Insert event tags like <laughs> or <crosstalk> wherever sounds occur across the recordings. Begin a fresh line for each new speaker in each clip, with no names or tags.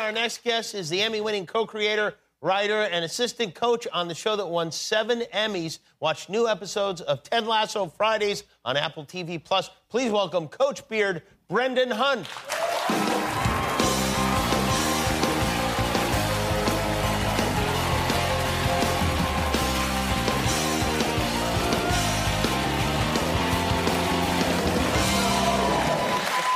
Our next guest is the Emmy winning co creator, writer, and assistant coach on the show that won seven Emmys. Watch new episodes of Ted Lasso Fridays on Apple TV. Plus, please welcome Coach Beard, Brendan Hunt.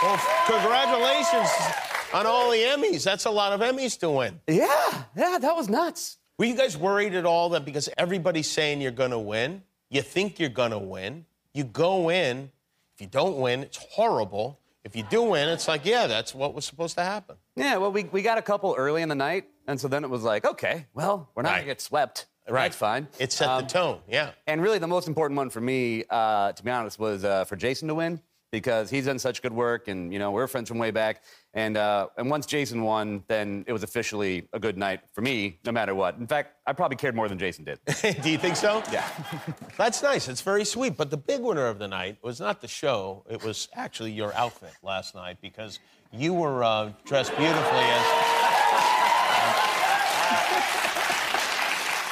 Well, congratulations on all the Emmys. That's a lot of Emmys to win.
Yeah, yeah, that was nuts.
Were you guys worried at all that because everybody's saying you're going to win, you think you're going to win, you go in, if you don't win, it's horrible. If you do win, it's like, yeah, that's what was supposed to happen.
Yeah, well, we, we got a couple early in the night, and so then it was like, okay, well, we're not
Right.
gonna get swept. That's fine.
It set
Um,
the tone, yeah.
And really, the most important one for me, uh, to be honest, was uh, for Jason to win because he's done such good work, and you know we're friends from way back. And uh, and once Jason won, then it was officially a good night for me, no matter what. In fact, I probably cared more than Jason did. <laughs>
do you think so?
Yeah. <laughs>
That's nice. It's very sweet. But the big winner of the night was not the show. It was actually your outfit last night because you were uh, dressed beautifully as.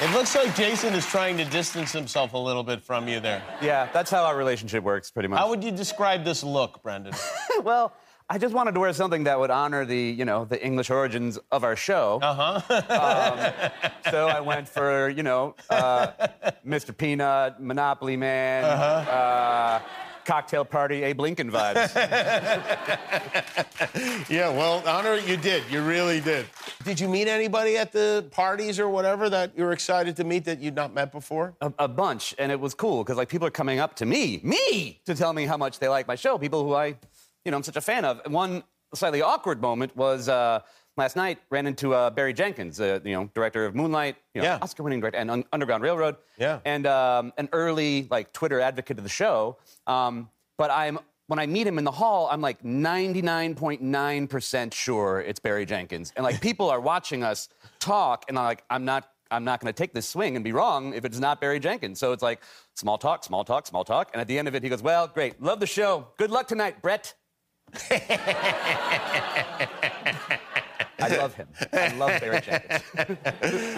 It looks like Jason is trying to distance himself a little bit from you there.
yeah, that's how our relationship works, pretty much.
How would you describe this look, Brendan? <laughs>
well, I just wanted to wear something that would honor the, you know, the English origins of our show. Uh huh. um, <laughs> so I went for, you know, uh, Mr. Peanut, Monopoly Man, uh cocktail party, Abe Lincoln vibes. <laughs>
Yeah, well, honor you did. You really did. Did you meet anybody at the parties or whatever that you were excited to meet that you'd not met before?
a, a bunch, and it was cool because like people are coming up to me, me, to tell me how much they like my show. People who I, you know, I'm such a fan of. One slightly awkward moment was uh, last night. Ran into uh, Barry Jenkins, uh, you know, director of Moonlight, you know,
Yeah.
Oscar-winning director, and Un- Underground Railroad.
Yeah.
And um, an early like Twitter advocate of the show. Um, but I'm when I meet him in the hall, I'm like 99.9% sure it's Barry Jenkins. And like people are watching us talk, and I'm like, I'm not I'm not going to take this swing and be wrong if it's not Barry Jenkins. So it's like small talk, small talk, small talk. And at the end of it, he goes, Well, great. Love the show. Good luck tonight, Brett. <laughs> I love him. I love Barry Jenkins.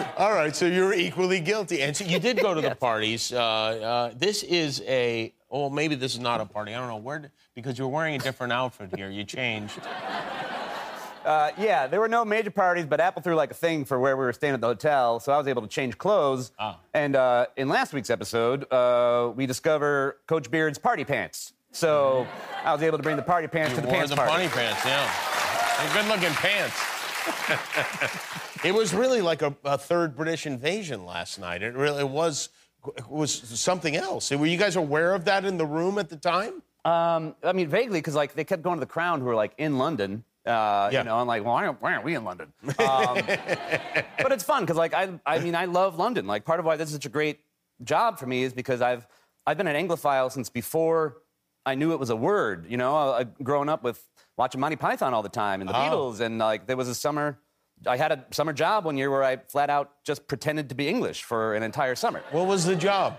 <laughs>
All right, so you're equally guilty. And so you did go to the <laughs>
Yes.
parties. Uh, uh, this is a, well, maybe this is not a party. I don't know. Where, because you're wearing a different outfit here. You changed. <laughs>
Uh, yeah, there were no major parties, but Apple threw like a thing for where we were staying at the hotel, so I was able to change clothes.
Ah.
And uh, in last week's episode, uh, we discover Coach Beard's party pants. So I was able to bring the party pants
You
to the
wore
pants
the
party.
funny pants, yeah. They're good looking pants. <laughs> it was really like a, a third British invasion last night. It really was it was something else. Were you guys aware of that in the room at the time?
Um, I mean, vaguely, because like they kept going to the Crown, who were like in London. Uh,
Yeah.
You know, I'm like, well, why aren't, why aren't we in London? Um, <laughs> but it's fun because, like, I, I mean, I love London. Like, part of why this is such a great job for me is because I've, I've been an Anglophile since before I knew it was a word. You know, I, I, growing up with watching Monty Python all the time and the
Oh.
Beatles, and like, there was a summer. I had a summer job one year where I flat out just pretended to be English for an entire summer.
What was the job?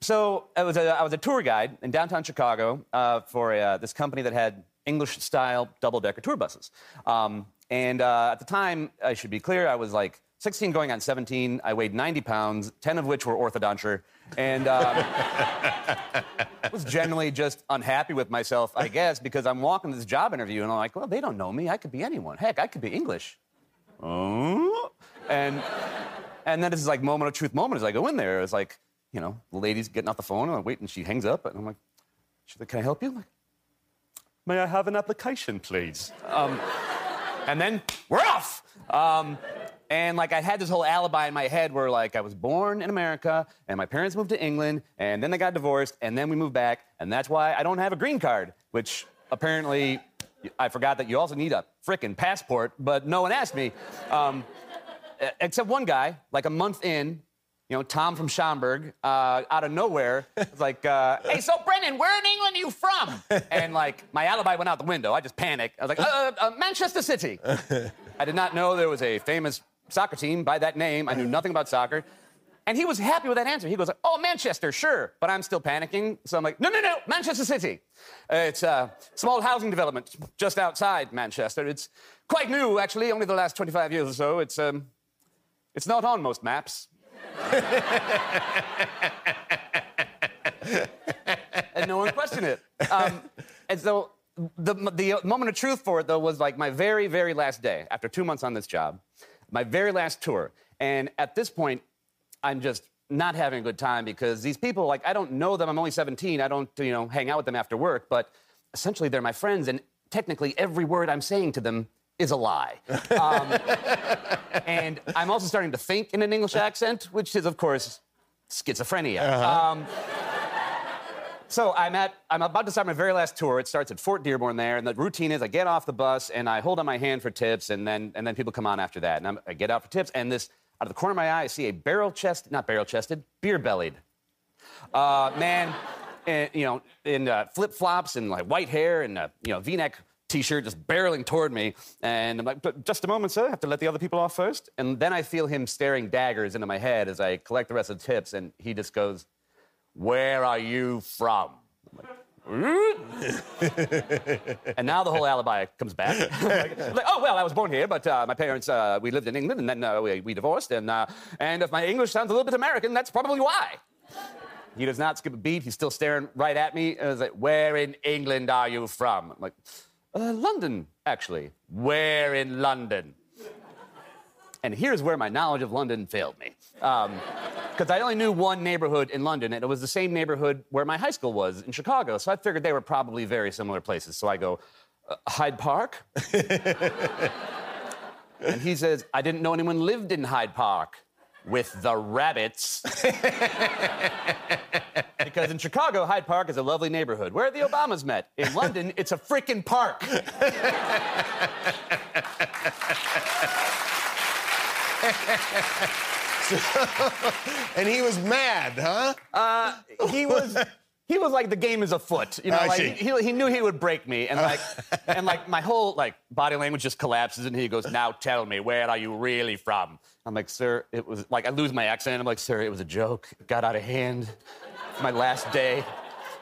So I was a, I was a tour guide in downtown Chicago uh, for uh, this company that had English-style double-decker tour buses. Um, and uh, at the time, I should be clear, I was like 16 going on 17. I weighed 90 pounds, 10 of which were orthodonture. And um, <laughs> was generally just unhappy with myself, I guess, because I'm walking to this job interview and I'm like, well, they don't know me. I could be anyone. Heck, I could be English. Oh. And and then it's like moment of truth moment as I go in there. It's like, you know, the lady's getting off the phone and I'm waiting, she hangs up, and I'm like, she's like, Can I help you? I'm like, May I have an application, please? Um, and then we're off. Um, and like I had this whole alibi in my head where like I was born in America and my parents moved to England and then they got divorced and then we moved back and that's why I don't have a green card, which apparently I forgot that you also need a frickin' passport, but no one asked me. Um, except one guy, like a month in, you know, Tom from Schaumburg, uh, out of nowhere, was like, uh, "Hey, so Brendan, where in England are you from?" And like, my alibi went out the window. I just panicked. I was like, uh, uh, "Manchester City." I did not know there was a famous soccer team by that name. I knew nothing about soccer. And he was happy with that answer. He goes, like, "Oh, Manchester, sure," but I'm still panicking. So I'm like, "No, no, no, Manchester City. Uh, it's a small housing development just outside Manchester. It's quite new, actually, only the last 25 years or so. It's um, it's not on most maps." <laughs> and no one questioned it. Um, and so the, the moment of truth for it, though, was like my very, very last day after two months on this job, my very last tour. And at this point, I'm just not having a good time because these people, like, I don't know them. I'm only 17. I don't, you know, hang out with them after work, but essentially they're my friends. And technically, every word I'm saying to them is a lie. <laughs> Um, and I'm also starting to think in an English accent, which is, of course, schizophrenia. Uh-huh. Um, so I'm at I'm about to start my very last tour. It starts at Fort Dearborn there, and the routine is I get off the bus and I hold out my hand for tips, and then and then people come on after that, and I'm, I get out for tips, and this out of the corner of my eye I see a barrel chest, not barrel chested, beer bellied, uh, man, and, you know, in uh, flip flops and like white hair and uh, you know V-neck t-shirt just barreling toward me and i'm like but just a moment sir i have to let the other people off first and then i feel him staring daggers into my head as i collect the rest of the tips and he just goes where are you from? <laughs> and now the whole alibi comes back. <laughs> like, oh, well, I was born here, but uh, my parents, uh, we lived in England, and then uh, we, we, divorced. And, uh, and if my English sounds a little bit American, that's probably why. He does not skip a beat. He's still staring right at me. And I was like, where in England are you from? I'm like, uh, London, actually. Where in London? And here's where my knowledge of London failed me. Because um, I only knew one neighborhood in London, and it was the same neighborhood where my high school was in Chicago. So I figured they were probably very similar places. So I go, uh, Hyde Park? <laughs> and he says, I didn't know anyone lived in Hyde Park with the rabbits. <laughs> because in Chicago, Hyde Park is a lovely neighborhood where the Obamas met. In London, it's a freaking park. <laughs> <laughs>
and he was mad, huh?
Uh, he was. He was like the game is afoot, you know. like he, he knew he would break me, and like, <laughs> and like my whole like body language just collapses, and he goes, "Now tell me, where are you really from?" I'm like, "Sir, it was like I lose my accent." I'm like, "Sir, it was a joke. It got out of hand. It's my last day.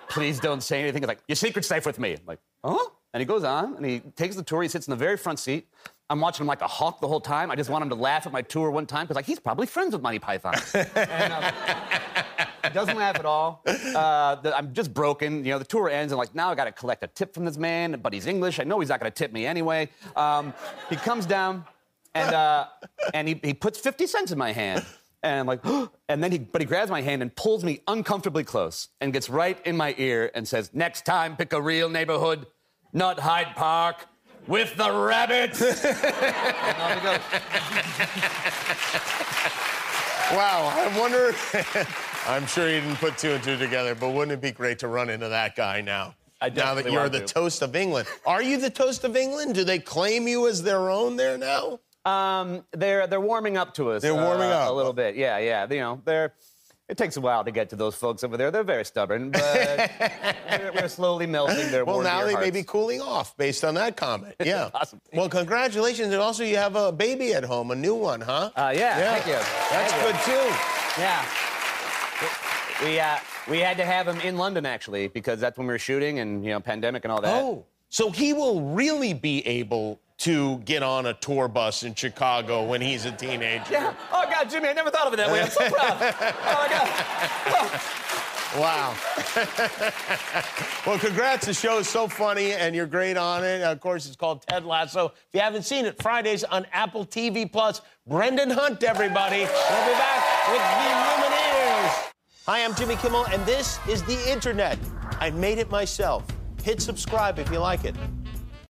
Please don't say anything." He's like, "Your secret's safe with me." I'm like, "Huh?" And he goes on, and he takes the tour. He sits in the very front seat. I'm watching him like a hawk the whole time. I just want him to laugh at my tour one time because like he's probably friends with Monty Python. <laughs> and, uh, he doesn't laugh at all. Uh, the, I'm just broken. You know, the tour ends and like now I got to collect a tip from this man, but he's English. I know he's not going to tip me anyway. Um, he comes down and uh, and he, he puts 50 cents in my hand. And I'm like, <gasps> and then he, but he grabs my hand and pulls me uncomfortably close and gets right in my ear and says, "Next time, pick a real neighborhood, not Hyde Park." With the rabbit. <laughs>
wow, I wonder. <laughs> I'm sure he didn't put two and two together, but wouldn't it be great to run into that guy now? now that you're the to. toast of England. Are you the toast of England? Do they claim you as their own there now?
Um, they're they're warming up to us.
They're warming uh, up
a little bit. Yeah, yeah. You know, they're it takes a while to get to those folks over there. They're very stubborn, but <laughs> we're, we're, slowly melting their.
Well, now they
hearts.
may be cooling off based on that comment. <laughs> Yeah. well, congratulations, and also you have a baby at home, a new one, huh?
Uh, yeah, yeah. Thank you.
That's
thank
good
you. Yeah. We uh, we had to have him in London actually because that's when we were shooting and you know pandemic and all that.
Oh, so he will really be able to get on a tour bus in Chicago when he's a teenager.
Yeah. Oh, God, Jimmy, I never thought of it that way. I'm so proud. <laughs>
oh, my God. wow. <laughs> well, congrats. The show is so funny, and you're great on it. Of course, it's called Ted Lasso. If you haven't seen it, Fridays on Apple TV Plus. Brendan Hunt, everybody. We'll be back with the Lumineers. Hi, I'm Jimmy Kimmel, and this is The Internet. I made it myself. Hit subscribe if you like it.